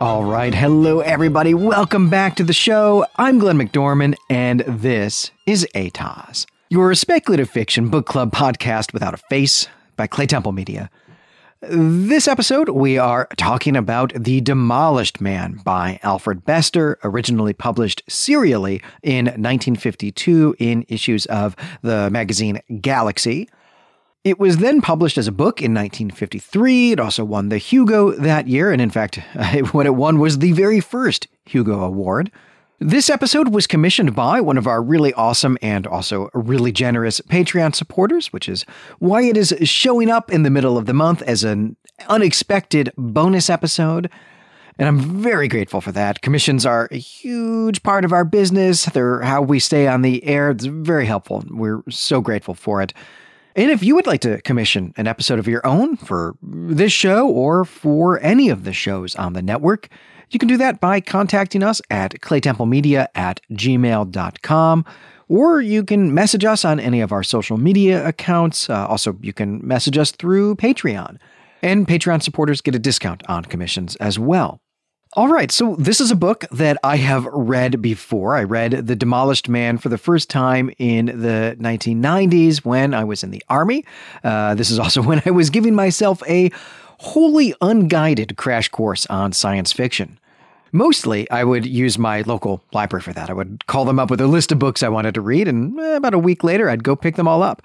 All right. Hello, everybody. Welcome back to the show. I'm Glenn McDorman, and this is ATOS, your speculative fiction book club podcast without a face by Clay Temple Media. This episode, we are talking about The Demolished Man by Alfred Bester, originally published serially in 1952 in issues of the magazine Galaxy. It was then published as a book in 1953. It also won the Hugo that year, and in fact, what it won was the very first Hugo Award. This episode was commissioned by one of our really awesome and also really generous Patreon supporters, which is why it is showing up in the middle of the month as an unexpected bonus episode. And I'm very grateful for that. Commissions are a huge part of our business. They're how we stay on the air. It's very helpful. We're so grateful for it. And if you would like to commission an episode of your own for this show or for any of the shows on the network, you can do that by contacting us at claytemplemedia at gmail.com, or you can message us on any of our social media accounts. Uh, also, you can message us through Patreon. And Patreon supporters get a discount on commissions as well. All right, so this is a book that I have read before. I read The Demolished Man for the first time in the 1990s when I was in the Army. Uh, this is also when I was giving myself a wholly unguided crash course on science fiction. Mostly, I would use my local library for that. I would call them up with a list of books I wanted to read, and eh, about a week later, I'd go pick them all up.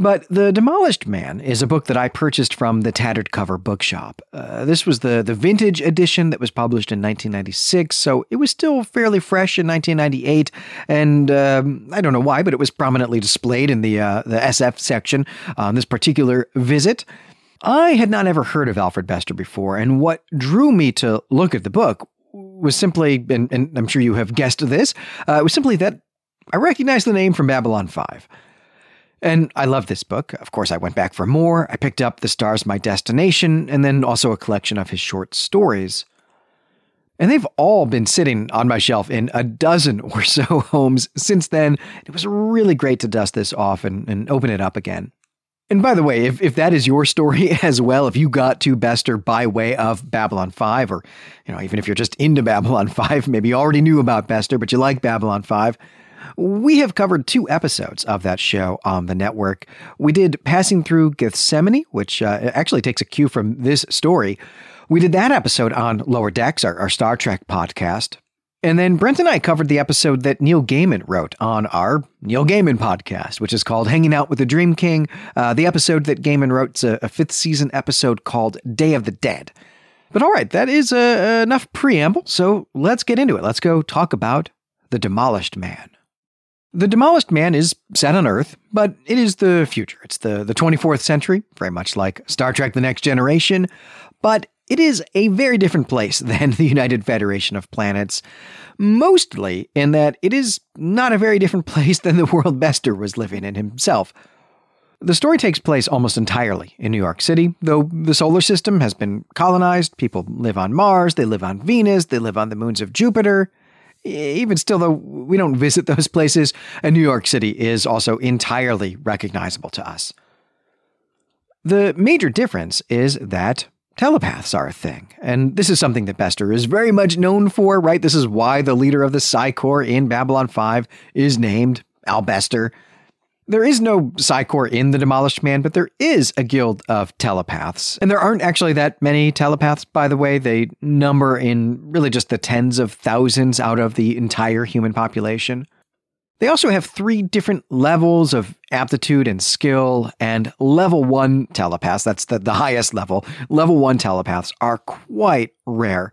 But The Demolished Man is a book that I purchased from the Tattered Cover Bookshop. Uh, this was the, the vintage edition that was published in 1996, so it was still fairly fresh in 1998. And um, I don't know why, but it was prominently displayed in the, uh, the SF section on this particular visit. I had not ever heard of Alfred Bester before, and what drew me to look at the book was simply, and, and I'm sure you have guessed this, uh, was simply that I recognized the name from Babylon 5. And I love this book. Of course, I went back for more. I picked up The Stars My Destination, and then also a collection of his short stories. And they've all been sitting on my shelf in a dozen or so homes since then. It was really great to dust this off and, and open it up again. And by the way, if, if that is your story as well, if you got to Bester by way of Babylon 5, or you know, even if you're just into Babylon 5, maybe you already knew about Bester, but you like Babylon 5, we have covered two episodes of that show on the network. We did Passing Through Gethsemane, which uh, actually takes a cue from this story. We did that episode on Lower Decks, our, our Star Trek podcast. And then Brent and I covered the episode that Neil Gaiman wrote on our Neil Gaiman podcast, which is called Hanging Out with the Dream King. Uh, the episode that Gaiman wrote is a, a, fifth season episode called Day of the Dead. But all right, that is uh, enough preamble. So let's get into it. Let's go talk about The Demolished Man. The Demolished Man is set on Earth, but it is the future. It's the, the 24th century, very much like Star Trek The Next Generation, but it is a very different place than the United Federation of Planets, mostly in that it is not a very different place than the world Bester was living in himself. The story takes place almost entirely in New York City, though the solar system has been colonized. People live on Mars, they live on Venus, they live on the moons of Jupiter even still, though we don't visit those places, and New York City is also entirely recognizable to us. The major difference is that telepaths are a thing, and this is something that Bester is very much known for, right? This is why the leader of the Psi Corps in Babylon 5 is named Al Bester. There is no Psi Corps in The Demolished Man, but there is a guild of telepaths. And there aren't actually that many telepaths, by the way. They number in really just the tens of thousands out of the entire human population. They also have three different levels of aptitude and skill, and level one telepaths, that's the, the highest level, level one telepaths are quite rare.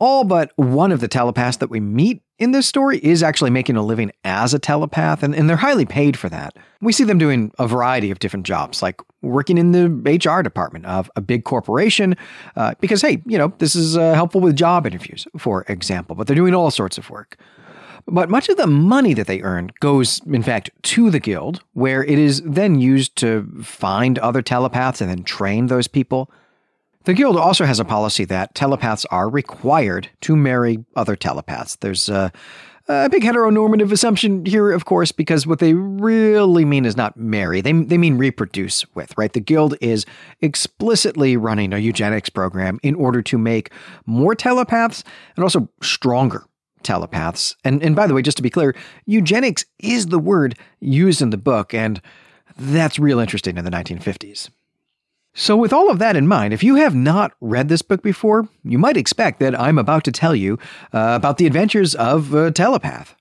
All but one of the telepaths that we meet in this story is actually making a living as a telepath, and, and they're highly paid for that. We see them doing a variety of different jobs, like working in the HR department of a big corporation, uh, because, hey, you know, this is uh, helpful with job interviews, for example, but they're doing all sorts of work. But much of the money that they earn goes, in fact, to the guild, where it is then used to find other telepaths and then train those people. The Guild also has a policy that telepaths are required to marry other telepaths. There's a, A big heteronormative assumption here, of course, because what they really mean is not marry. They, they mean reproduce with, right? The Guild is explicitly running a eugenics program in order to make more telepaths and also stronger telepaths. And, and by the way, just to be clear, eugenics is the word used in the book, and that's real interesting in the 1950s. So, with all of that in mind, if you have not read this book before, you might expect that I'm about to tell you uh, about the adventures of a telepath.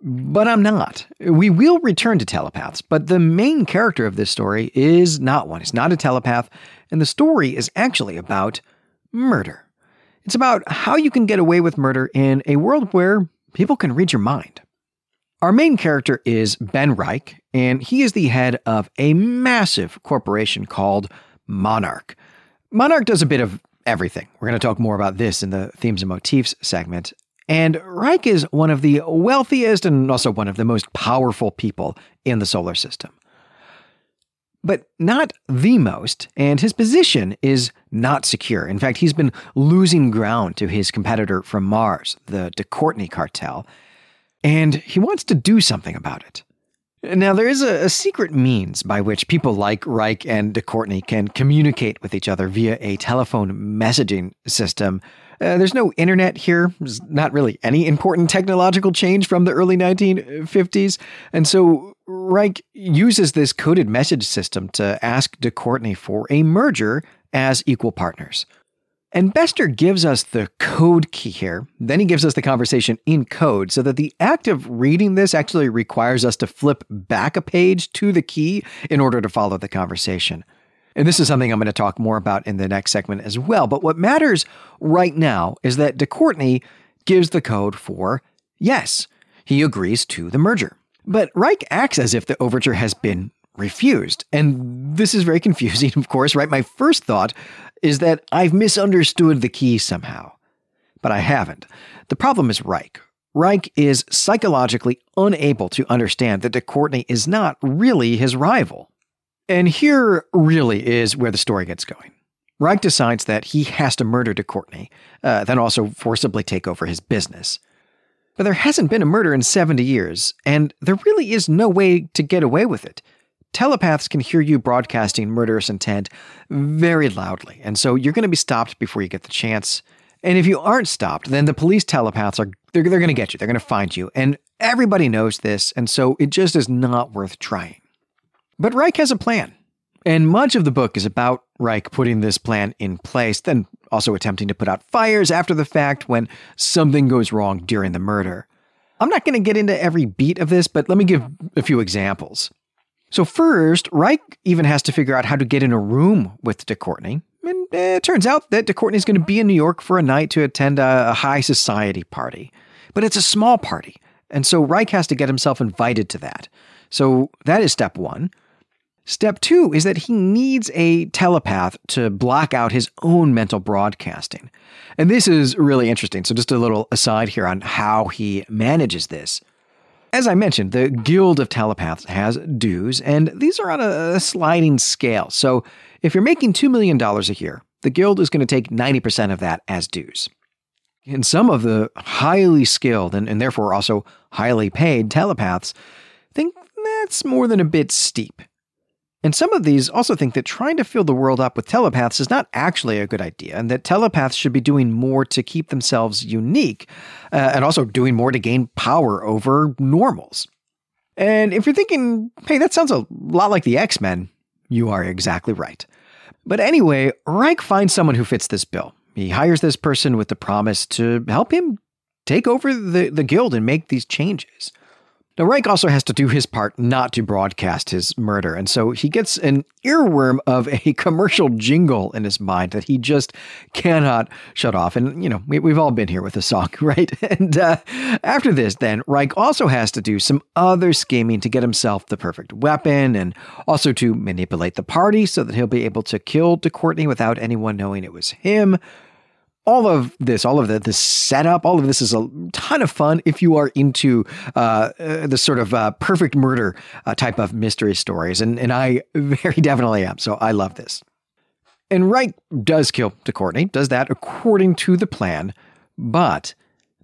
But I'm not. We will return to telepaths, but the main character of this story is not one. It's not a telepath, and the story is actually about murder. It's about how you can get away with murder in a world where people can read your mind. Our main character is Ben Reich, and he is the head of a massive corporation called Monarch. Monarch does a bit of everything. We're going to talk more about this in the themes and motifs segment. And Reich is one of the wealthiest and also one of the most powerful people in the solar system. But not the most, and his position is not secure. In fact, he's been losing ground to his competitor from Mars, the de Courtney cartel, and he wants to do something about it. Now, there is a, a, secret means by which people like Reich and de Courtney can communicate with each other via a telephone messaging system. Uh, there's no internet here. There's not really any important technological change from the early 1950s. And so Reich uses this coded message system to ask de Courtney for a merger as equal partners. And Bester gives us the code key here. Then he gives us the conversation in code so that the act of reading this actually requires us to flip back a page to the key in order to follow the conversation. And this is something I'm going to talk more about in the next segment as well. But what matters right now is that de Courtney gives the code for yes, he agrees to the merger. But Reich acts as if the overture has been refused. And this is very confusing, of course, right? My first thought is that I've misunderstood the key somehow. But I haven't. The problem is Reich. Reich is psychologically unable to understand that de Courtney is not really his rival. And here really is where the story gets going. Reich decides that he has to murder de Courtney, uh, then also forcibly take over his business. But there hasn't been a murder in 70 years, and there really is no way to get away with it telepaths can hear you broadcasting murderous intent very loudly, and so you're going to be stopped before you get the chance. And if you aren't stopped, then the police telepaths are they're, they're going to get you. They're going to find you, and everybody knows this, and so it just is not worth trying. But Reich has a plan, and much of the book is about Reich putting this plan in place, then also attempting to put out fires after the fact when something goes wrong during the murder. I'm not going to get into every beat of this, but let me give a few examples. So first, Reich even has to figure out how to get in a room with de Courtney. And eh, it turns out that de Courtney is going to be in New York for a night to attend a, a high society party. But it's a small party, and so Reich has to get himself invited to that. So that is step one. Step two is that he needs a telepath to block out his own mental broadcasting. And this is really interesting. So, just a little aside here on how he manages this. As I mentioned, the Guild of Telepaths has dues, and these are on a sliding scale. So if you're making $2 million a year, the Guild is going to take 90% of that as dues. And some of the highly skilled and, and therefore also highly paid telepaths think that's more than a bit steep. And some of these also think that trying to fill the world up with telepaths is not actually a good idea, and that telepaths should be doing more to keep themselves unique, uh, and also doing more to gain power over normals. And if you're thinking, hey, that sounds a lot like the X Men, you are exactly right. But anyway, Reich finds someone who fits this bill. He hires this person with the promise to help him take over the, the guild and make these changes. Now, Reich also has to do his part not to broadcast his murder, and so he gets an earworm of a commercial jingle in his mind that he just cannot shut off. And, you know, we, have all been here with a song, right? And uh, after this, then, Reich also has to do some other scheming to get himself the perfect weapon and also to manipulate the party so that he'll be able to kill de Courtney without anyone knowing it was him all of this, all of the, the setup, all of this is a ton of fun if you are into uh, uh, the sort of uh, perfect murder uh, type of mystery stories. And, and I very definitely am. So I love this. And Reich does kill de Courtney, does that according to the plan, but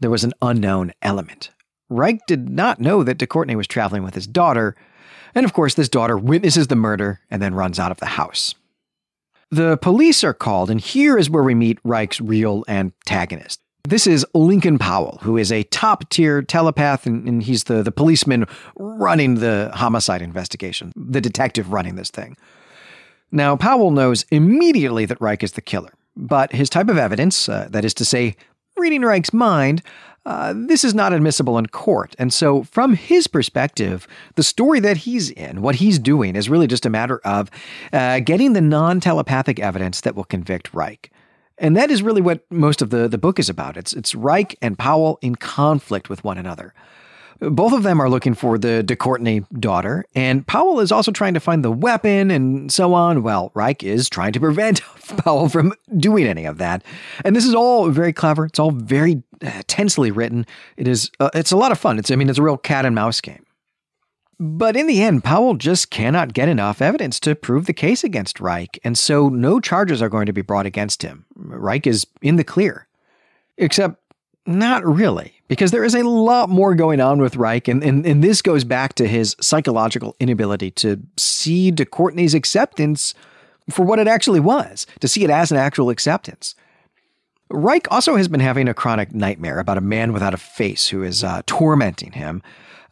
there was an unknown element. Reich did not know that de Courtney was traveling with his daughter, and of course, this daughter witnesses the murder and then runs out of the house. The police are called, and here is where we meet Reich's real antagonist. This is Lincoln Powell, who is a top tier telepath, and, and, he's the, the policeman running the homicide investigation, the detective running this thing. Now, Powell knows immediately that Reich is the killer, but his type of evidence, uh, that is to say, reading Reich's mind, uh, this is not admissible in court. And so, from his perspective, the story that he's in, what he's doing, is really just a matter of uh, getting the non telepathic evidence that will convict Reich. And that is really what most of the, the book is about. It's, it's Reich and Powell in conflict with one another. Both of them are looking for the de Courtney daughter, and Powell is also trying to find the weapon and so on. Well, Reich is trying to prevent Powell from doing any of that. And this is all very clever. It's all very uh, tensely written. It is uh, it's a lot of fun. It's I mean it's a real cat and mouse game. But in the end, Powell just cannot get enough evidence to prove the case against Reich, and so no charges are going to be brought against him. Reich is in the clear. Except not really, because there is a lot more going on with Reich, and, and, and this goes back to his psychological inability to see de Courtney's acceptance for what it actually was, to see it as an actual acceptance. Reich also has been having a chronic nightmare about a man without a face who is uh, tormenting him.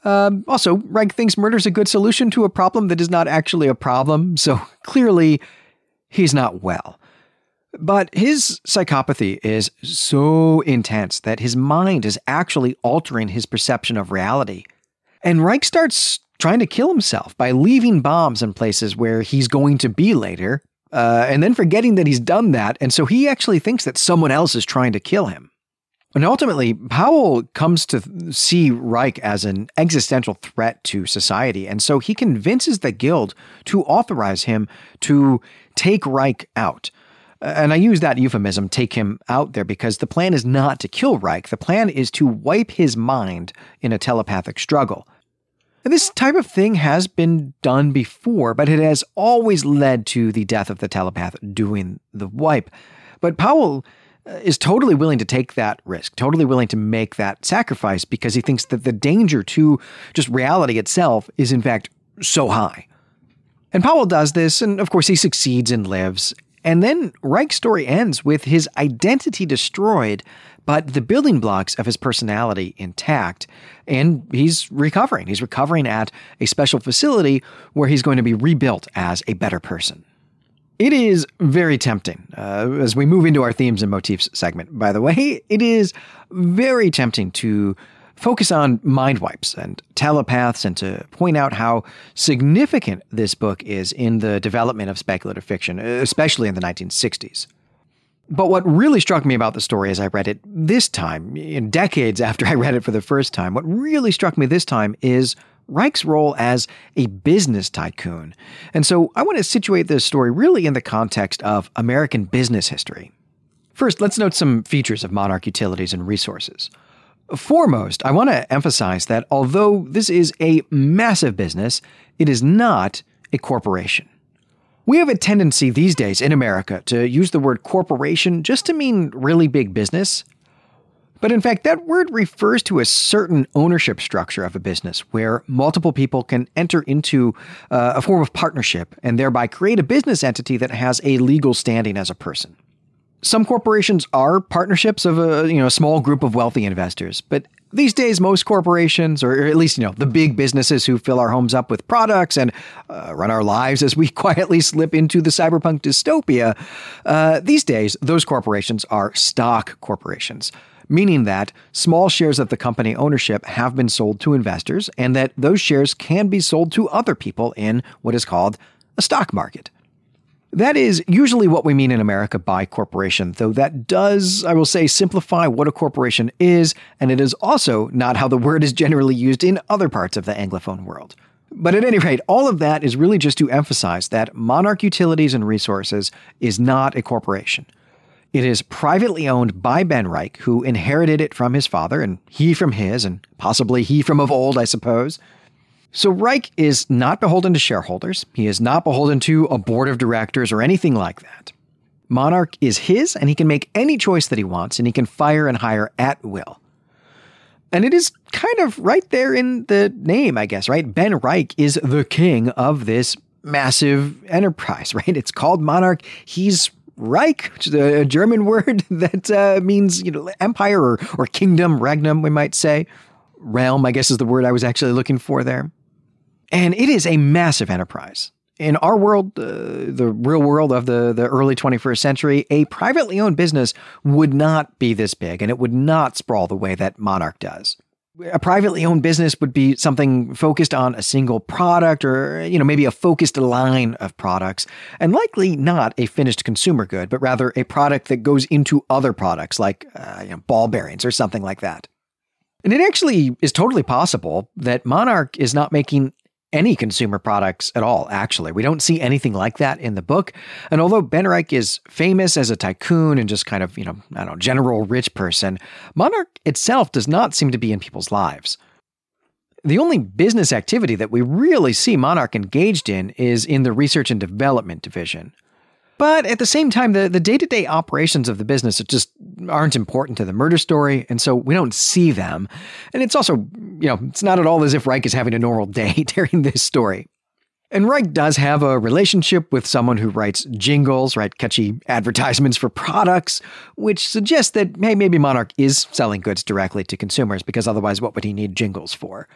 Uh, also, Reich thinks murder is a good solution to a problem that is not actually a problem, so clearly he's not well. But his psychopathy is so intense that his mind is actually altering his perception of reality. And Reich starts trying to kill himself by leaving bombs in places where he's going to be later, uh, and then forgetting that he's done that. And so he actually thinks that someone else is trying to kill him. And ultimately, Powell comes to see Reich as an existential threat to society. And so he convinces the guild to authorize him to take Reich out. And I use that euphemism, take him out there, because the plan is not to kill Reich. The plan is to wipe his mind in a telepathic struggle. And this type of thing has been done before, but it has always led to the death of the telepath doing the wipe. But Powell uh, is totally willing to take that risk, totally willing to make that sacrifice because he thinks that the danger to just reality itself is, in fact, so high. And Powell does this, and of course, he succeeds and lives. And then Reich's story ends with his identity destroyed, but the building blocks of his personality intact. And he's recovering. He's recovering at a special facility where he's going to be rebuilt as a better person. It is very tempting. Uh, as we move into our themes and motifs segment, by the way, it is very tempting to focus on mind wipes and telepaths and to point out how significant this book is in the development of speculative fiction, especially in the 1960s. But what really struck me about the story as I read it this time, in decades after I read it for the first time, what really struck me this time is Reich's role as a business tycoon. And so I want to situate this story really in the context of American business history. First, let's note some features of Monarch Utilities and Resources. Foremost, I want to emphasize that although this is a massive business, it is not a corporation. We have a tendency these days in America to use the word corporation just to mean really big business. But in fact, that word refers to a certain ownership structure of a business where multiple people can enter into uh, a form of partnership and thereby create a business entity that has a legal standing as a person some corporations are partnerships of a you know a small group of wealthy investors, but these days most corporations, or at least you know the big businesses who fill our homes up with products and uh, run our lives as we quietly slip into the cyberpunk dystopia, uh, these days those corporations are stock corporations. Meaning that small shares of the company ownership have been sold to investors, and that those shares can be sold to other people in what is called a stock market. That is usually what we mean in America by corporation, though that does, I will say, simplify what a corporation is, and it is also not how the word is generally used in other parts of the Anglophone world. But at any rate, all of that is really just to emphasize that Monarch Utilities and Resources is not a corporation. It is privately owned by Ben Reich, who inherited it from his father, and he from his, and possibly he from of old, I suppose. So Reich is not beholden to shareholders. He is not beholden to a board of directors or anything like that. Monarch is his, and he can make any choice that he wants, and he can fire and hire at will. And it is kind of right there in the name, I guess, right? Ben Reich is the king of this massive enterprise, right? It's called Monarch. He's Reich, which is a German word that uh, means you know empire or, or kingdom, regnum, we might say. Realm, I guess, is the word I was actually looking for there. And it is a massive enterprise. In our world, uh, the real world of the, the early 21st century, a privately owned business would not be this big and it would not sprawl the way that Monarch does a privately owned business would be something focused on a single product or you know maybe a focused line of products and likely not a finished consumer good but rather a product that goes into other products like uh, you know, ball bearings or something like that and it actually is totally possible that monarch is not making any consumer products at all, actually. We don't see anything like that in the book. And although Ben Reich is famous as a tycoon and just kind of, you know, I don't know, general rich person, Monarch itself does not seem to be in people's lives. The only business activity that we really see Monarch engaged in is in the research and development division. But at the same time, the, the day-to-day operations of the business just aren't important to the murder story, and so we don't see them. And it's also, you know, it's not at all as if Reich is having a normal day during this story. And Reich does have a relationship with someone who writes jingles, right, catchy advertisements for products, which suggests that, hey, maybe Monarch is selling goods directly to consumers, because otherwise, what would he need jingles for?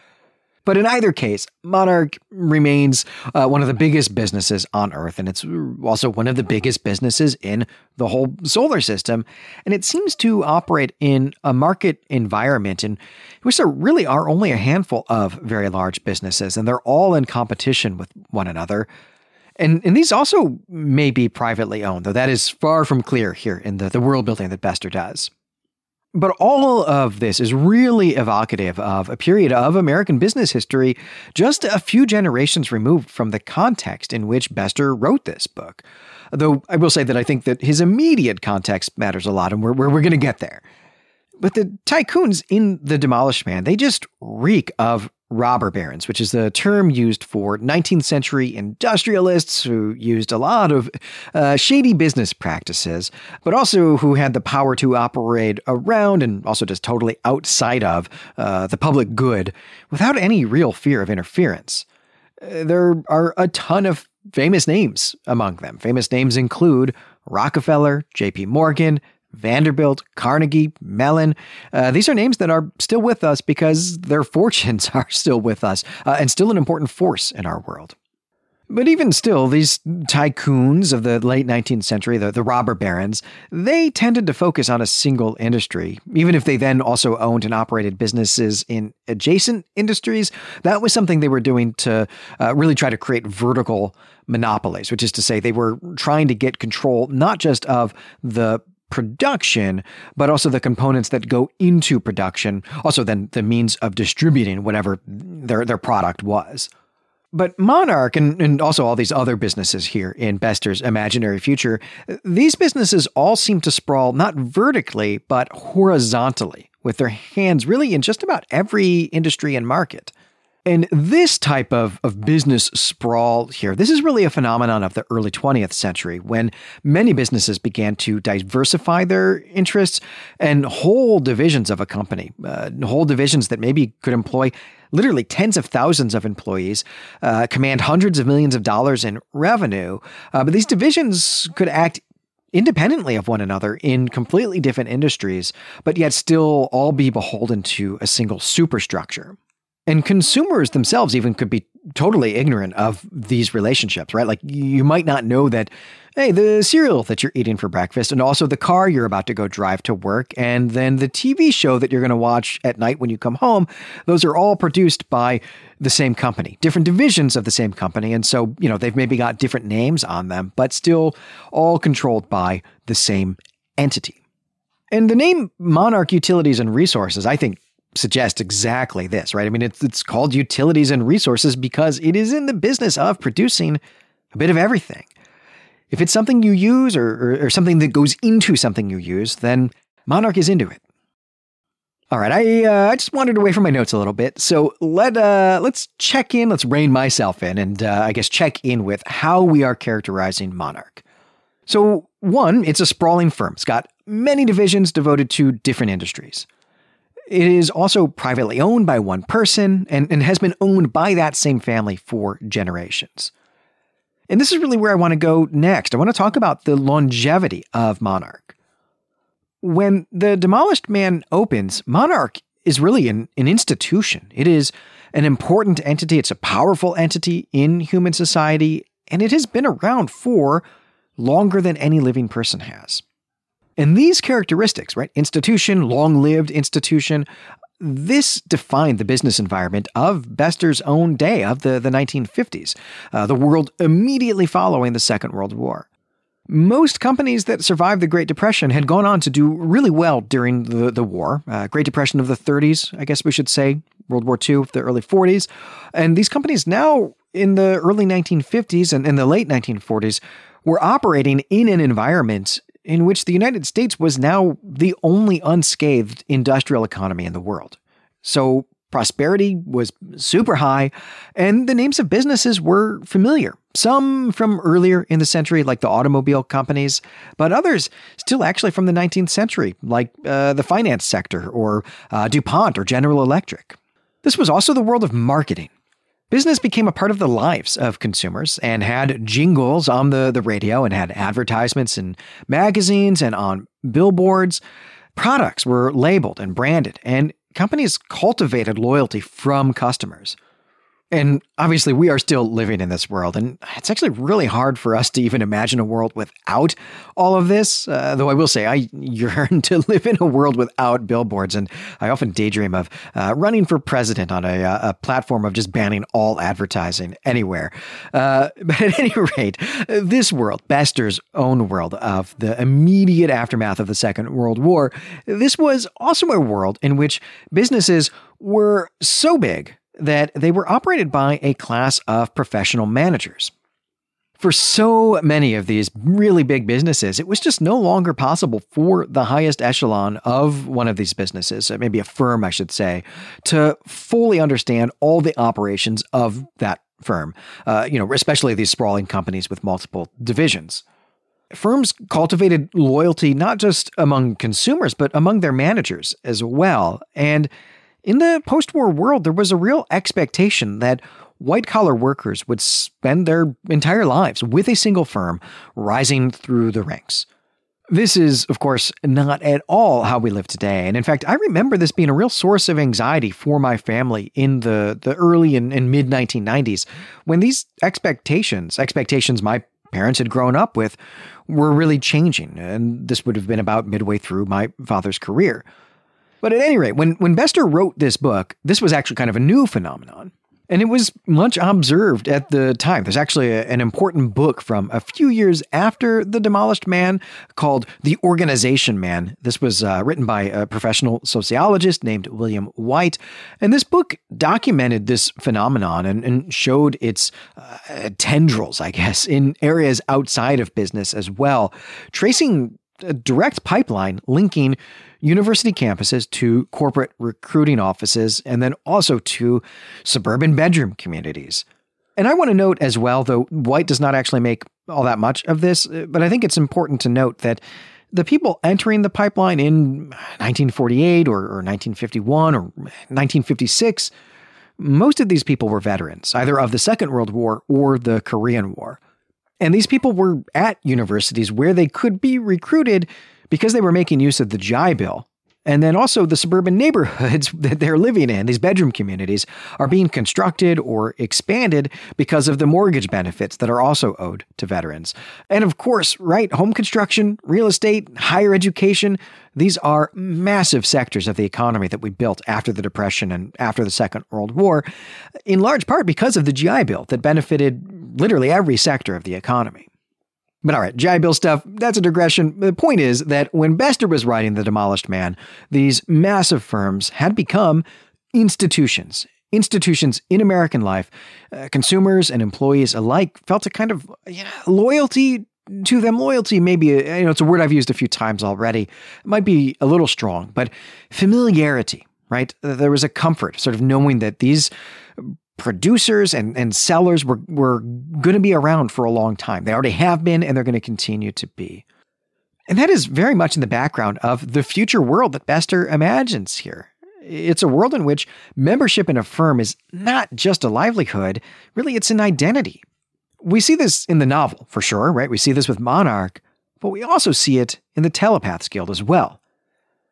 But in either case, Monarch remains uh, one of the biggest businesses on Earth, and it's also one of the biggest businesses in the whole solar system. And it seems to operate in a market environment in which there really are only a handful of very large businesses, and they're all in competition with one another. And, and these also may be privately owned, though that is far from clear here in the, the world building that Bester does. But all of this is really evocative of a period of American business history just a few generations removed from the context in which Bester wrote this book. Though I will say that I think that his immediate context matters a lot, and we're, we're, we're going to get there. But the tycoons in The Demolished Man, they just reek of robber barons, which is the term used for 19th century industrialists who used a lot of uh, shady business practices, but also who had the power to operate around and also just totally outside of uh, the public good without any real fear of interference. Uh, there are a ton of famous names among them. Famous names include Rockefeller, J.P. Morgan, Vanderbilt, Carnegie, Mellon. Uh, these are names that are still with us because their fortunes are still with us uh, and still an important force in our world. But even still, these tycoons of the late 19th century, the, the robber barons, they tended to focus on a single industry. Even if they then also owned and operated businesses in adjacent industries, that was something they were doing to uh, really try to create vertical monopolies, which is to say, they were trying to get control not just of the production, but also the components that go into production, also then the means of distributing whatever their, their product was. But Monarch and, and also all these other businesses here in Bester's imaginary future, these businesses all seem to sprawl not vertically, but horizontally, with their hands really in just about every industry and market. And this type of, of business sprawl here, this is really a phenomenon of the early 20th century when many businesses began to diversify their interests and whole divisions of a company, uh, whole divisions that maybe could employ literally tens of thousands of employees, uh, command hundreds of millions of dollars in revenue. Uh, but these divisions could act independently of one another in completely different industries, but yet still all be beholden to a single superstructure. And consumers themselves even could be totally ignorant of these relationships, right? Like you might not know that, hey, the cereal that you're eating for breakfast, and also the car you're about to go drive to work, and then the TV show that you're going to watch at night when you come home, those are all produced by the same company, different divisions of the same company. And so, you know, they've maybe got different names on them, but still all controlled by the same entity. And the name Monarch Utilities and Resources, I think, suggest exactly this, right? I mean, it's, it's called utilities and resources because it is in the business of producing a bit of everything. If it's something you use or, or, or something that goes into something you use, then Monarch is into it. All right, I uh, I just wandered away from my notes a little bit, so let uh, let's check in. Let's rein myself in, and uh, I guess check in with how we are characterizing Monarch. So one, it's a sprawling firm. It's got many divisions devoted to different industries It is also privately owned by one person and, and has been owned by that same family for generations. And this is really where I want to go next. I want to talk about the longevity of Monarch. When the Demolished Man opens, Monarch is really an, an institution. It is an important entity, it's a powerful entity in human society, and it has been around for longer than any living person has. And these characteristics, right, institution, long lived institution, this defined the business environment of Bester's own day, of the, the 1950s, uh, the world immediately following the Second World War. Most companies that survived the Great Depression had gone on to do really well during the, the war. Uh, Great Depression of the 30s, I guess we should say, World War II, the early 40s. And these companies now, in the early 1950s and in the late 1940s, were operating in an environment in which the United States was now the only unscathed industrial economy in the world. So prosperity was super high, and the names of businesses were familiar. Some from earlier in the century, like the automobile companies, but others still actually from the 19th century, like uh, the finance sector or uh, DuPont or General Electric. This was also the world of marketing. Business became a part of the lives of consumers and had jingles on the, the radio and had advertisements in magazines and on billboards. Products were labeled and branded, and companies cultivated loyalty from customers. And obviously, we are still living in this world, and it's actually really hard for us to even imagine a world without all of this. Uh, though I will say, I yearn to live in a world without billboards, and I often daydream of uh, running for president on a, uh, a, platform of just banning all advertising anywhere. Uh, but at any rate, this world, Bester's own world of the immediate aftermath of the Second World War, this was also a world in which businesses were so big that they were operated by a class of professional managers. For so many of these really big businesses, it was just no longer possible for the highest echelon of one of these businesses, uh, maybe a firm, I should say, to fully understand all the operations of that firm, uh, you know, especially these sprawling companies with multiple divisions. Firms cultivated loyalty not just among consumers, but among their managers as well. And in the post war world, there was a real expectation that white collar workers would spend their entire lives with a single firm, rising through the ranks. This is, of course, not at all how we live today. And in fact, I remember this being a real source of anxiety for my family in the, the early and, and mid 1990s when these expectations, expectations my parents had grown up with, were really changing. And this would have been about midway through my father's career. But at any rate, when, when Bester wrote this book, this was actually kind of a new phenomenon. And it was much observed at the time. There's actually a, an important book from a few years after The Demolished Man called The Organization Man. This was uh, written by a professional sociologist named William Whyte. And this book documented this phenomenon and, and showed its uh, tendrils, I guess, in areas outside of business as well, tracing a direct pipeline linking university campuses to corporate recruiting offices and then also to suburban bedroom communities. And I want to note as well, though Whyte does not actually make all that much of this, uh, but I think it's important to note that the people entering the pipeline in 1948 or, or 1951 or 1956, most of these people were veterans, either of the Second World War or the Korean War. And these people were at universities where they could be recruited because they were making use of the GI Bill. And then also the suburban neighborhoods that they're living in, these bedroom communities, are being constructed or expanded because of the mortgage benefits that are also owed to veterans. And of course, right, home construction, real estate, higher education, these are massive sectors of the economy that we built after the Depression and after the Second World War, in large part because of the GI Bill that benefited literally every sector of the economy. But all right, GI Bill stuff, that's a digression. The point is that when Bester was writing The Demolished Man, these massive firms had become institutions. Institutions in American life, uh, consumers and employees alike felt a kind of loyalty to them. Loyalty, maybe, you know, it's a word I've used a few times already. It might be a little strong, but familiarity, right? There was a comfort, sort of knowing that these producers and, and sellers were, were going to be around for a long time. They already have been, and they're going to continue to be. And that is very much in the background of the future world that Bester imagines here. It's a world in which membership in a firm is not just a livelihood, really, it's an identity. We see this in the novel, for sure, right? We see this with Monarch, but we also see it in the Telepaths Guild as well.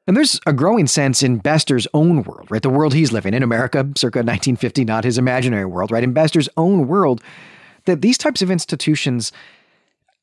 And there's a growing sense in Bester's own world, right? The world he's living in, America, circa 1950, not his imaginary world, right? In Bester's own world, that these types of institutions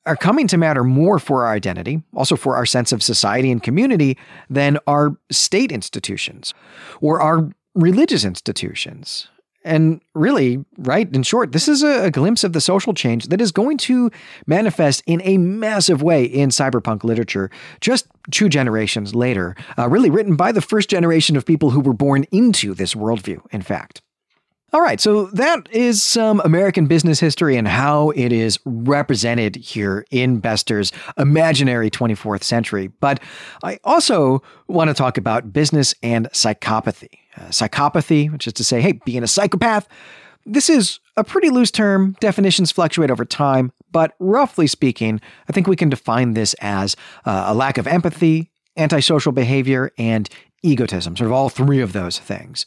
are coming to matter more for our identity, also for our sense of society and community, than our state institutions or our religious institutions. And really, right, in short, this is a, a, glimpse of the social change that is going to manifest in a massive way in cyberpunk literature just two generations later, uh, really written by the first generation of people who were born into this worldview, in fact. All right, so that is some American business history and how it is represented here in Bester's imaginary 24th century. But I also want to talk about business and psychopathy. Uh, psychopathy, which is to say, hey, being a psychopath, this is a pretty loose term. Definitions fluctuate over time, but roughly speaking, I think we can define this as uh, a lack of empathy, antisocial behavior, and egotism, sort of all three of those things.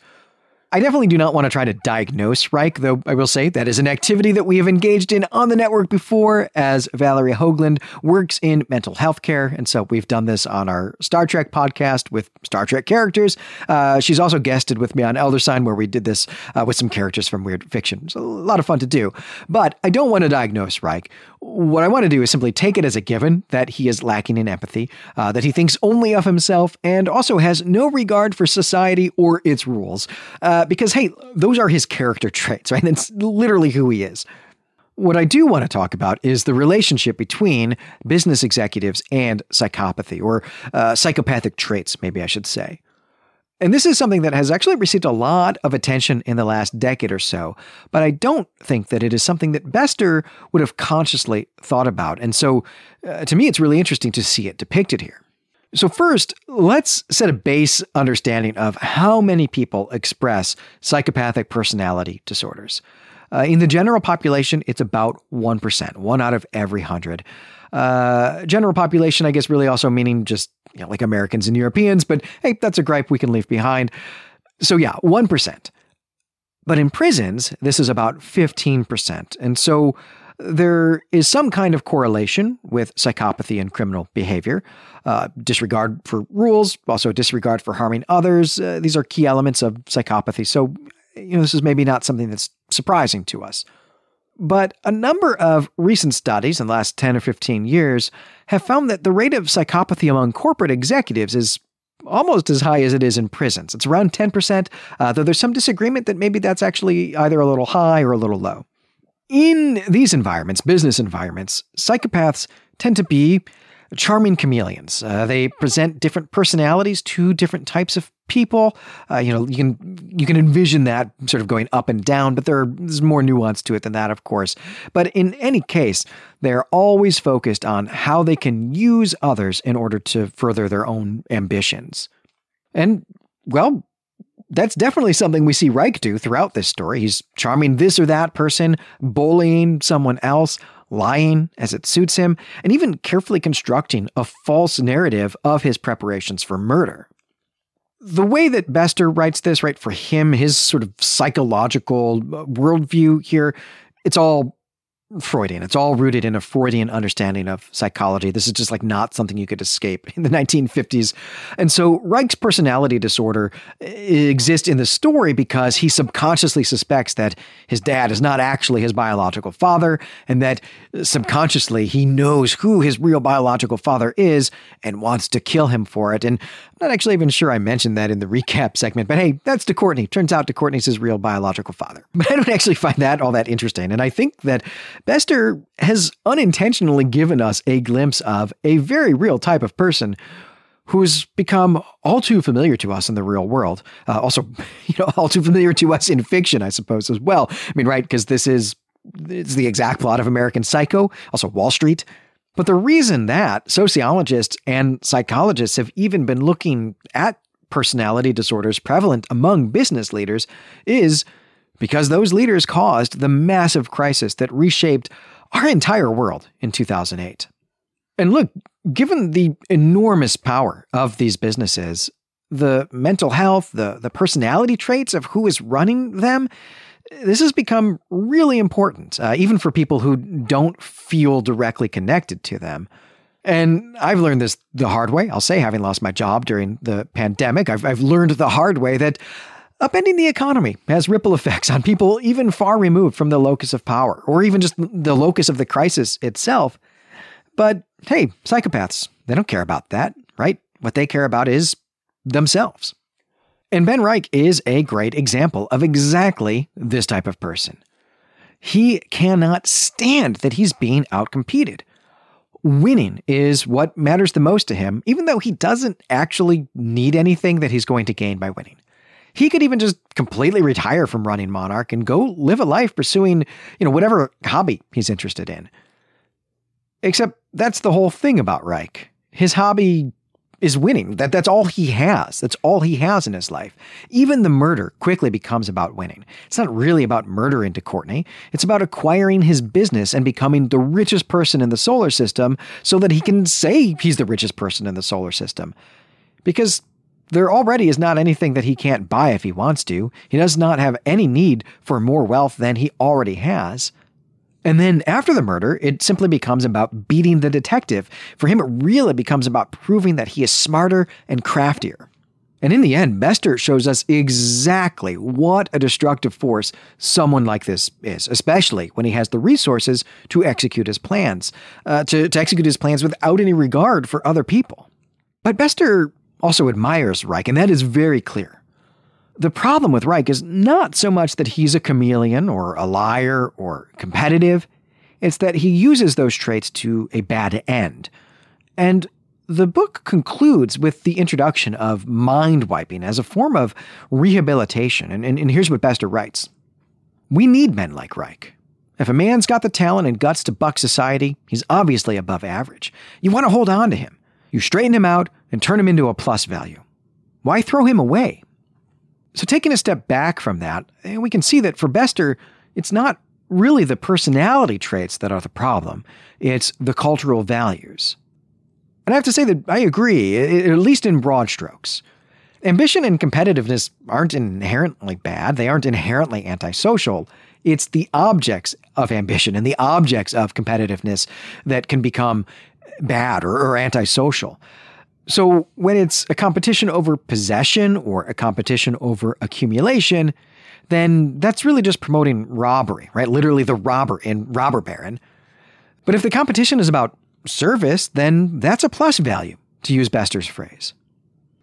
I definitely do not want to try to diagnose Reich, though I will say that is an activity that we have engaged in on the network before, as Valeria Hoagland works in mental health care. And so we've done this on our Star Trek podcast with Star Trek characters. Uh, she's also guested with me on Elder Sign, where we did this uh, with some characters from Weird Fiction. It's a lot of fun to do. But I don't want to diagnose Reich. What I want to do is simply take it as a given that he is lacking in empathy, uh, that he thinks only of himself, and also has no regard for society or its rules. Uh, because, hey, those are his character traits, right? That's literally who he is. What I do want to talk about is the relationship between business executives and psychopathy, or uh, psychopathic traits, maybe I should say. And this is something that has actually received a lot of attention in the last decade or so, but I don't think that it is something that Bester would have consciously thought about. And so, uh, to me, it's really interesting to see it depicted here. So, first, let's set a base understanding of how many people express psychopathic personality disorders. Uh, in the general population, it's about 1%, one out of every hundred. Uh, general population, I guess, really also meaning just you know, like Americans and Europeans, but hey, that's a gripe we can leave behind. So, yeah, 1%. But in prisons, this is about 15%. And so there is some kind of correlation with psychopathy and criminal behavior. Uh, disregard for rules, also disregard for harming others. Uh, these are key elements of psychopathy. So, you know, this is maybe not something that's surprising to us. But a number of recent studies in the last 10 or 15 years have found that the rate of psychopathy among corporate executives is almost as high as it is in prisons. It's around 10%, uh, though there's some disagreement that maybe that's actually either a little high or a little low. In these environments, business environments, psychopaths tend to be charming chameleons. Uh, they present different personalities to different types of people. Uh, you know, you can you can envision that sort of going up and down, but there, there's more nuance to it than that, of course. But in any case, they're always focused on how they can use others in order to further their own ambitions. And well, that's definitely something we see Reich do throughout this story. He's charming this or that person, bullying someone else, lying as it suits him, and even carefully constructing a false narrative of his preparations for murder. The way that Bester writes this, right, for him, his sort of psychological uh, worldview here, it's all Freudian. It's all rooted in a Freudian understanding of psychology. This is just like not something you could escape in the 1950s. And so Reich's personality disorder eh, exists in the story because he subconsciously suspects that his dad is not actually his biological father, and that subconsciously he knows who his real biological father is and wants to kill him for it. And I'm not actually even sure I mentioned that in the recap segment, but hey, that's DeCourtney. Turns out DeCourtney's his real biological father. But I don't actually find that all that interesting. And I think that Bester has unintentionally given us a glimpse of a very real type of person who's become all too familiar to us in the real world. Uh, also, you know, all too familiar to us in fiction, I suppose, as well. I mean, right? Because this is it's the exact plot of American Psycho, also Wall Street. But the reason that sociologists and psychologists have even been looking at personality disorders prevalent among business leaders is because those leaders caused the massive crisis that reshaped our entire world in 2008. And look, given the enormous power of these businesses, the mental health, the, the personality traits of who is running them, this has become really important, uh, even for people who don't feel directly connected to them. And I've learned this the hard way. I'll say, having lost my job during the pandemic, I've, I've learned the hard way that upending the economy has ripple effects on people even far removed from the locus of power, or even just the locus of the crisis itself. But hey, psychopaths, they don't care about that, right? What they care about is themselves. And Ben Reich is a great example of exactly this type of person. He cannot stand that he's being outcompeted. Winning is what matters the most to him, even though he doesn't actually need anything that he's going to gain by winning. He could even just completely retire from running Monarch and go live a life pursuing, you know, whatever hobby he's interested in. Except that's the whole thing about Reich. His hobby is winning. That that's all he has. That's all he has in his life. Even the murder quickly becomes about winning. It's not really about murdering de Courtney. It's about acquiring his business and becoming the richest person in the solar system so that he can say he's the richest person in the solar system. Because there already is not anything that he can't buy if he wants to. He does not have any need for more wealth than he already has. And then after the murder, it simply becomes about beating the detective. For him, it really becomes about proving that he is smarter and craftier. And in the end, Bester shows us exactly what a destructive force someone like this is, especially when he has the resources to execute his plans, uh, to, to execute his plans without any regard for other people. But Bester also admires Reich, and that is very clear. The problem with Reich is not so much that he's a chameleon or a liar or competitive, it's that he uses those traits to a bad end. And the book concludes with the introduction of mind wiping as a form of rehabilitation. And, and, and, here's what Bester writes We need men like Reich. If a man's got the talent and guts to buck society, he's obviously above average. You want to hold on to him. You straighten him out and turn him into a plus value. Why throw him away? So, taking a step back from that, eh, we can see that for Bester, it's not really the personality traits that are the problem, it's the cultural values. And I have to say that I agree, at least in broad strokes. Ambition and competitiveness aren't inherently bad, they aren't inherently antisocial. It's the objects of ambition and the objects of competitiveness that can become bad or, or antisocial. So when it's a competition over possession or a competition over accumulation, then that's really just promoting robbery, right? Literally the robber in Robber Baron. But if the competition is about service, then that's a plus value, to use Bester's phrase.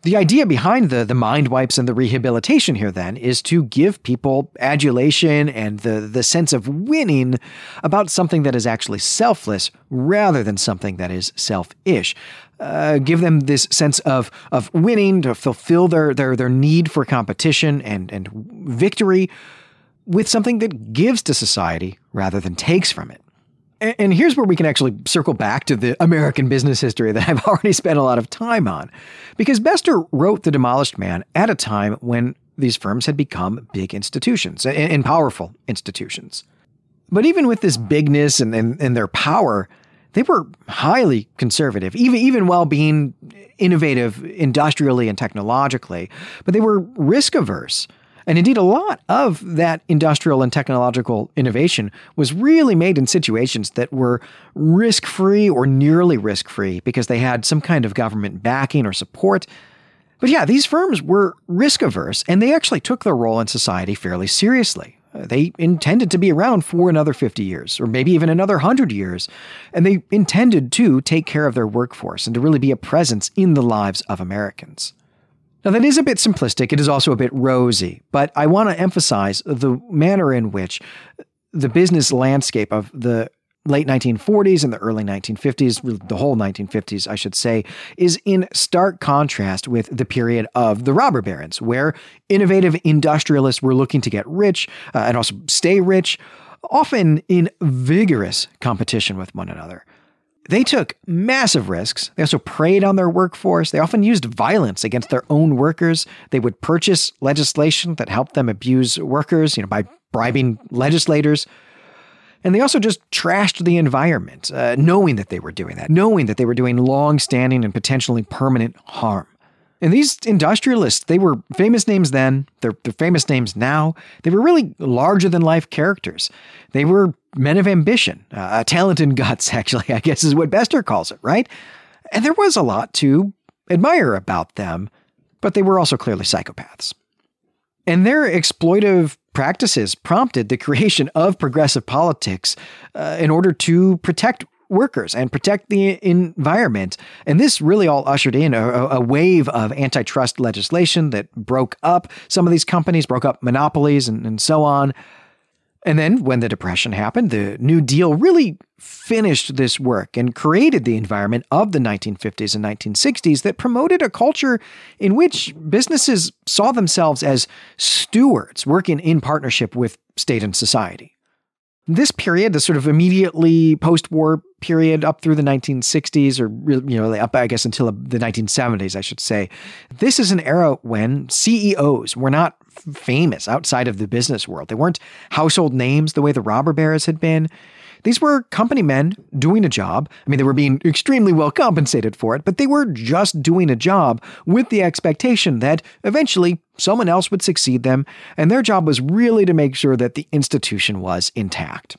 The idea behind the, the mind wipes and the rehabilitation here, then, is to give people adulation and the, the sense of winning about something that is actually selfless rather than something that is selfish. Uh, give them this sense of, of winning to fulfill their, their, their need for competition and, and victory with something that gives to society rather than takes from it. And here's where we can actually circle back to the American business history that I've already spent a lot of time on. Because Bester wrote The Demolished Man at a time when these firms had become big institutions and, powerful institutions. But even with this bigness and, and, and their power, they were highly conservative, even, even while being innovative industrially and technologically. But they were risk averse. And indeed, a lot of that industrial and technological innovation was really made in situations that were risk free or nearly risk free because they had some kind of government backing or support. But yeah, these firms were risk averse and they actually took their role in society fairly seriously. Uh, they intended to be around for another 50 years, or maybe even another 100 years. And they intended to take care of their workforce and to really be a presence in the lives of Americans. Now, that is a bit simplistic. It is also a bit rosy, but I want to emphasize the manner in which the business landscape of the late 1940s and the early 1950s, the whole 1950s, I should say, is in stark contrast with the period of the robber barons, where innovative industrialists were looking to get rich uh, and also stay rich, often in vigorous competition with one another. They took massive risks. They also preyed on their workforce. They often used violence against their own workers. They would purchase legislation that helped them abuse workers, you know, by bribing legislators. And they also just trashed the environment, uh, knowing that they were doing that, knowing that they were doing long standing and potentially permanent harm. And these industrialists, they were famous names then, they're, they're famous names now. They were really larger than life characters. They were men of ambition, uh, talent and guts, actually, I guess is what Bester calls it, right? And there was a lot to admire about them, but they were also clearly psychopaths. And their exploitive practices prompted the creation of progressive politics uh, in order to protect workers and protect the environment. And this really all ushered in a, a, wave of antitrust legislation that broke up some of these companies, broke up monopolies, and, and so on. And then when the Depression happened, the New Deal really finished this work and created the environment of the 1950s and 1960s that promoted a culture in which businesses saw themselves as stewards working in partnership with state and society. This period, the sort of immediately post-war period up through the 1960s, or you know, up I guess until the 1970s, I should say, this is an era when CEOs were not famous outside of the business world. They weren't household names the way the robber barons had been. These were company men doing a job. I mean, they were being extremely well compensated for it, but they were just doing a job with the expectation that eventually someone else would succeed them, and their job was really to make sure that the institution was intact.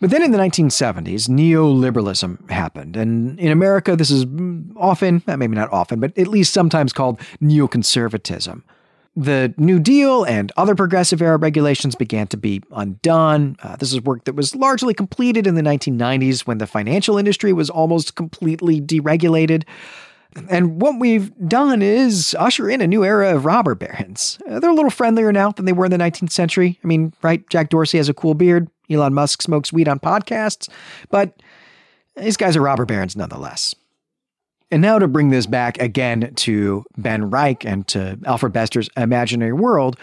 But then in the 1970s, neoliberalism happened. And in America, this is often, uh, maybe not often, but at least sometimes called neoconservatism. The New Deal and other progressive era regulations began to be undone. Uh, this is work that was largely completed in the 1990s when the financial industry was almost completely deregulated. And what we've done is usher in a new era of robber barons. Uh, they're a little friendlier now than they were in the 19th century. I mean, right? Jack Dorsey has a cool beard. Elon Musk smokes weed on podcasts. But these guys are robber barons nonetheless. And now to bring this back again to Ben Reich and to Alfred Bester's imaginary world,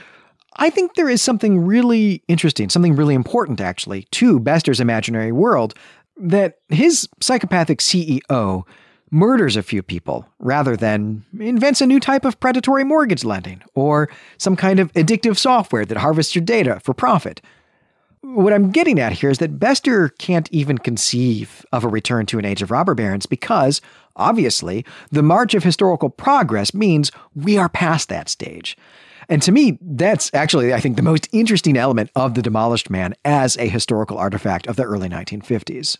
I think there is something really interesting, something really important actually, to Bester's imaginary world that his psychopathic CEO murders a few people rather than invents a new type of predatory mortgage lending or some kind of addictive software that harvests your data for profit. What I'm getting at here is that Bester can't even conceive of a return to an age of robber barons because, obviously, the march of historical progress means we are past that stage. And to me, that's actually, I think, the most interesting element of The Demolished Man as a historical artifact of the early 1950s.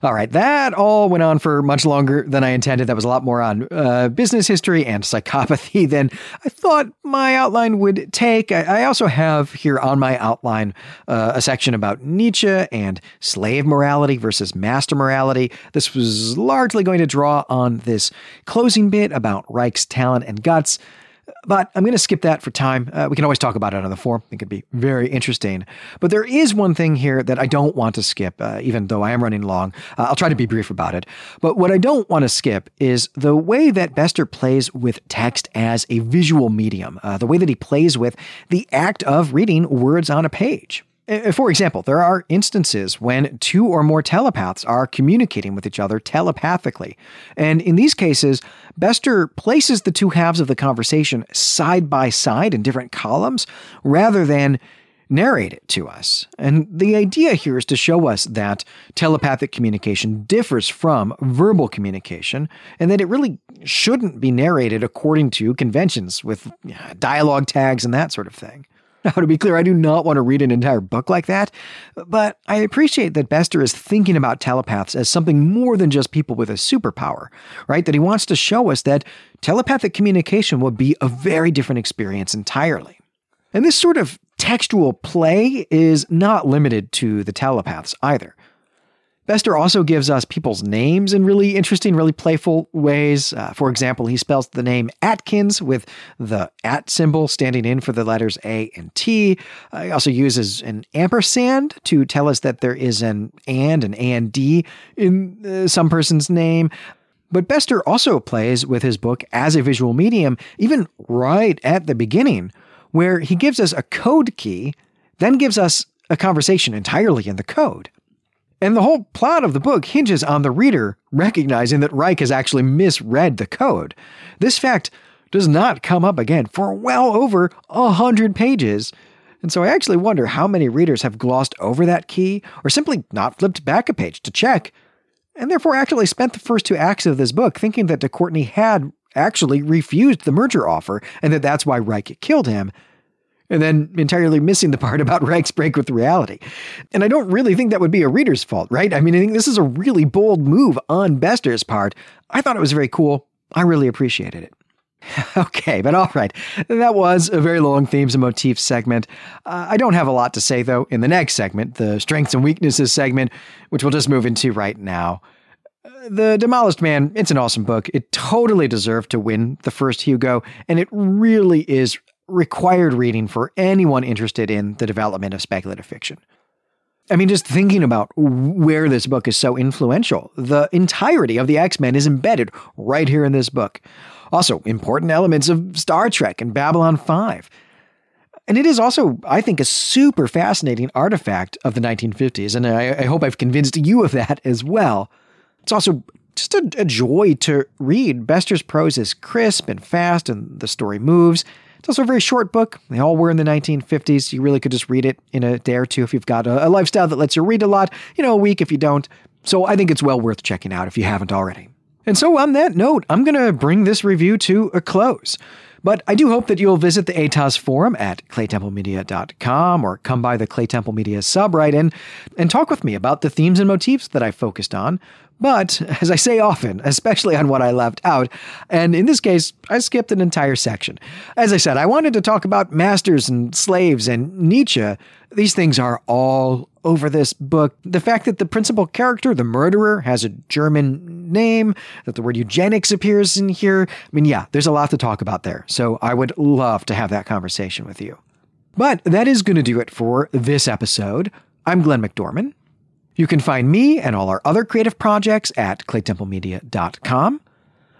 All right, that all went on for much longer than I intended. That was a lot more on uh, business history and psychopathy than I thought my outline would take. I, I also have here on my outline uh, a section about Nietzsche and slave morality versus master morality. This was largely going to draw on this closing bit about Reich's talent and guts. But I'm going to skip that for time. Uh, we can always talk about it on the forum. It could be very interesting. But there is one thing here that I don't want to skip, uh, even though I am running long. Uh, I'll try to be brief about it. But what I don't want to skip is the way that Bester plays with text as a visual medium, uh, the way that he plays with the act of reading words on a page. Uh, for example, there are instances when two or more telepaths are communicating with each other telepathically. And in these cases, Bester places the two halves of the conversation side by side in different columns rather than narrate it to us. And the idea here is to show us that telepathic communication differs from verbal communication and that it really shouldn't be narrated according to conventions with dialogue tags and that sort of thing. Now, to be clear, I do not want to read an entire book like that, but I appreciate that Bester is thinking about telepaths as something more than just people with a superpower, right? That he wants to show us that telepathic communication will be a very different experience entirely. And this sort of textual play is not limited to the telepaths either. Bester also gives us people's names in really interesting, really playful ways. Uh, for example, he spells the name Atkins with the at symbol standing in for the letters A and T. Uh, he also uses an ampersand to tell us that there is an and, an and in uh, some person's name. But Bester also plays with his book as a visual medium, even right at the beginning, where he gives us a code key, then gives us a conversation entirely in the code. And the whole plot of the book hinges on the reader recognizing that Reich has actually misread the code. This fact does not come up again for well over a hundred pages. And so I actually wonder how many readers have glossed over that key or simply not flipped back a page to check, and therefore actually spent the first two acts of this book thinking that de Courtney had actually refused the merger offer and that that's why Reich killed him. And then entirely missing the part about Reich's break with reality. And I don't really think that would be a reader's fault, right? I mean, I think this is a really bold move on Bester's part. I thought it was very cool. I really appreciated it. Okay, but all right. That was a very long themes and motifs segment. Uh, I don't have a lot to say, though, in the next segment, the strengths and weaknesses segment, which we'll just move into right now. Uh, the Demolished Man, it's an awesome book. It totally deserved to win the first Hugo, and it really is required reading for anyone interested in the development of speculative fiction. I mean, just thinking about where this book is so influential, the entirety of the X Men is embedded right here in this book. Also, important elements of Star Trek and Babylon 5. And it is also, I think, a super fascinating artifact of the 1950s, and I, I hope I've convinced you of that as well. It's also just a, a joy to read. Bester's prose is crisp and fast, and the story moves. It's also a very short book. They all were in the 1950s. You really could just read it in a day or two if you've got a, a lifestyle that lets you read a lot, you know, a week if you don't. So I think it's well worth checking out if you haven't already. And so, on that note, I'm going to bring this review to a close. But I do hope that you'll visit the ATOS forum at claytemplemedia.com or come by the Clay Temple Media subreddit and, and talk with me about the themes and motifs that I focused on. But, as I say often, especially on what I left out, and in this case, I skipped an entire section. As I said, I wanted to talk about masters and slaves and Nietzsche. These things are all over this book. The fact that the principal character, the murderer, has a German name, that the word eugenics appears in here. I mean, yeah, there's a lot to talk about there. So I would love to have that conversation with you. But that is going to do it for this episode. I'm Glenn McDorman. You can find me and all our other creative projects at claytemplemedia.com.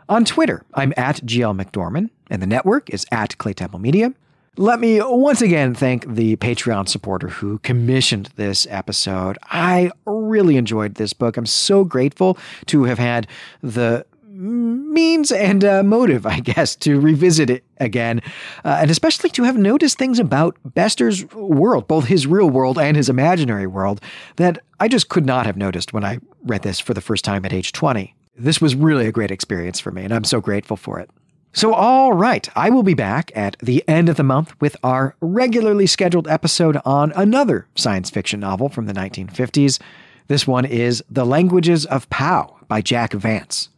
On Twitter, I'm at GL McDorman, and the network is at Claytemple Media. Let me once again thank the Patreon supporter who commissioned this episode. I really enjoyed this book. I'm so grateful to have had the means and uh, motive, I guess, to revisit it again, uh, and especially to have noticed things about Bester's world, both his real world and his imaginary world, that I just could not have noticed when I read this for the first time at age 20. This was really a great experience for me, and I'm so grateful for it. So, all right, I will be back at the end of the month with our regularly scheduled episode on another science fiction novel from the 1950s. This one is The Languages of Pao by Jack Vance.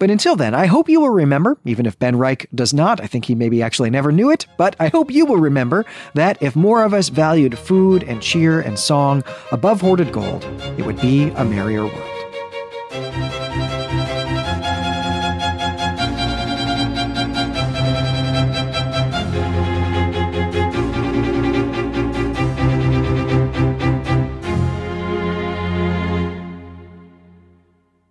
But until then, I hope you will remember, even if Ben Reich does not, I think he maybe actually never knew it, but I hope you will remember that if more of us valued food and cheer and song above hoarded gold, it would be a merrier world.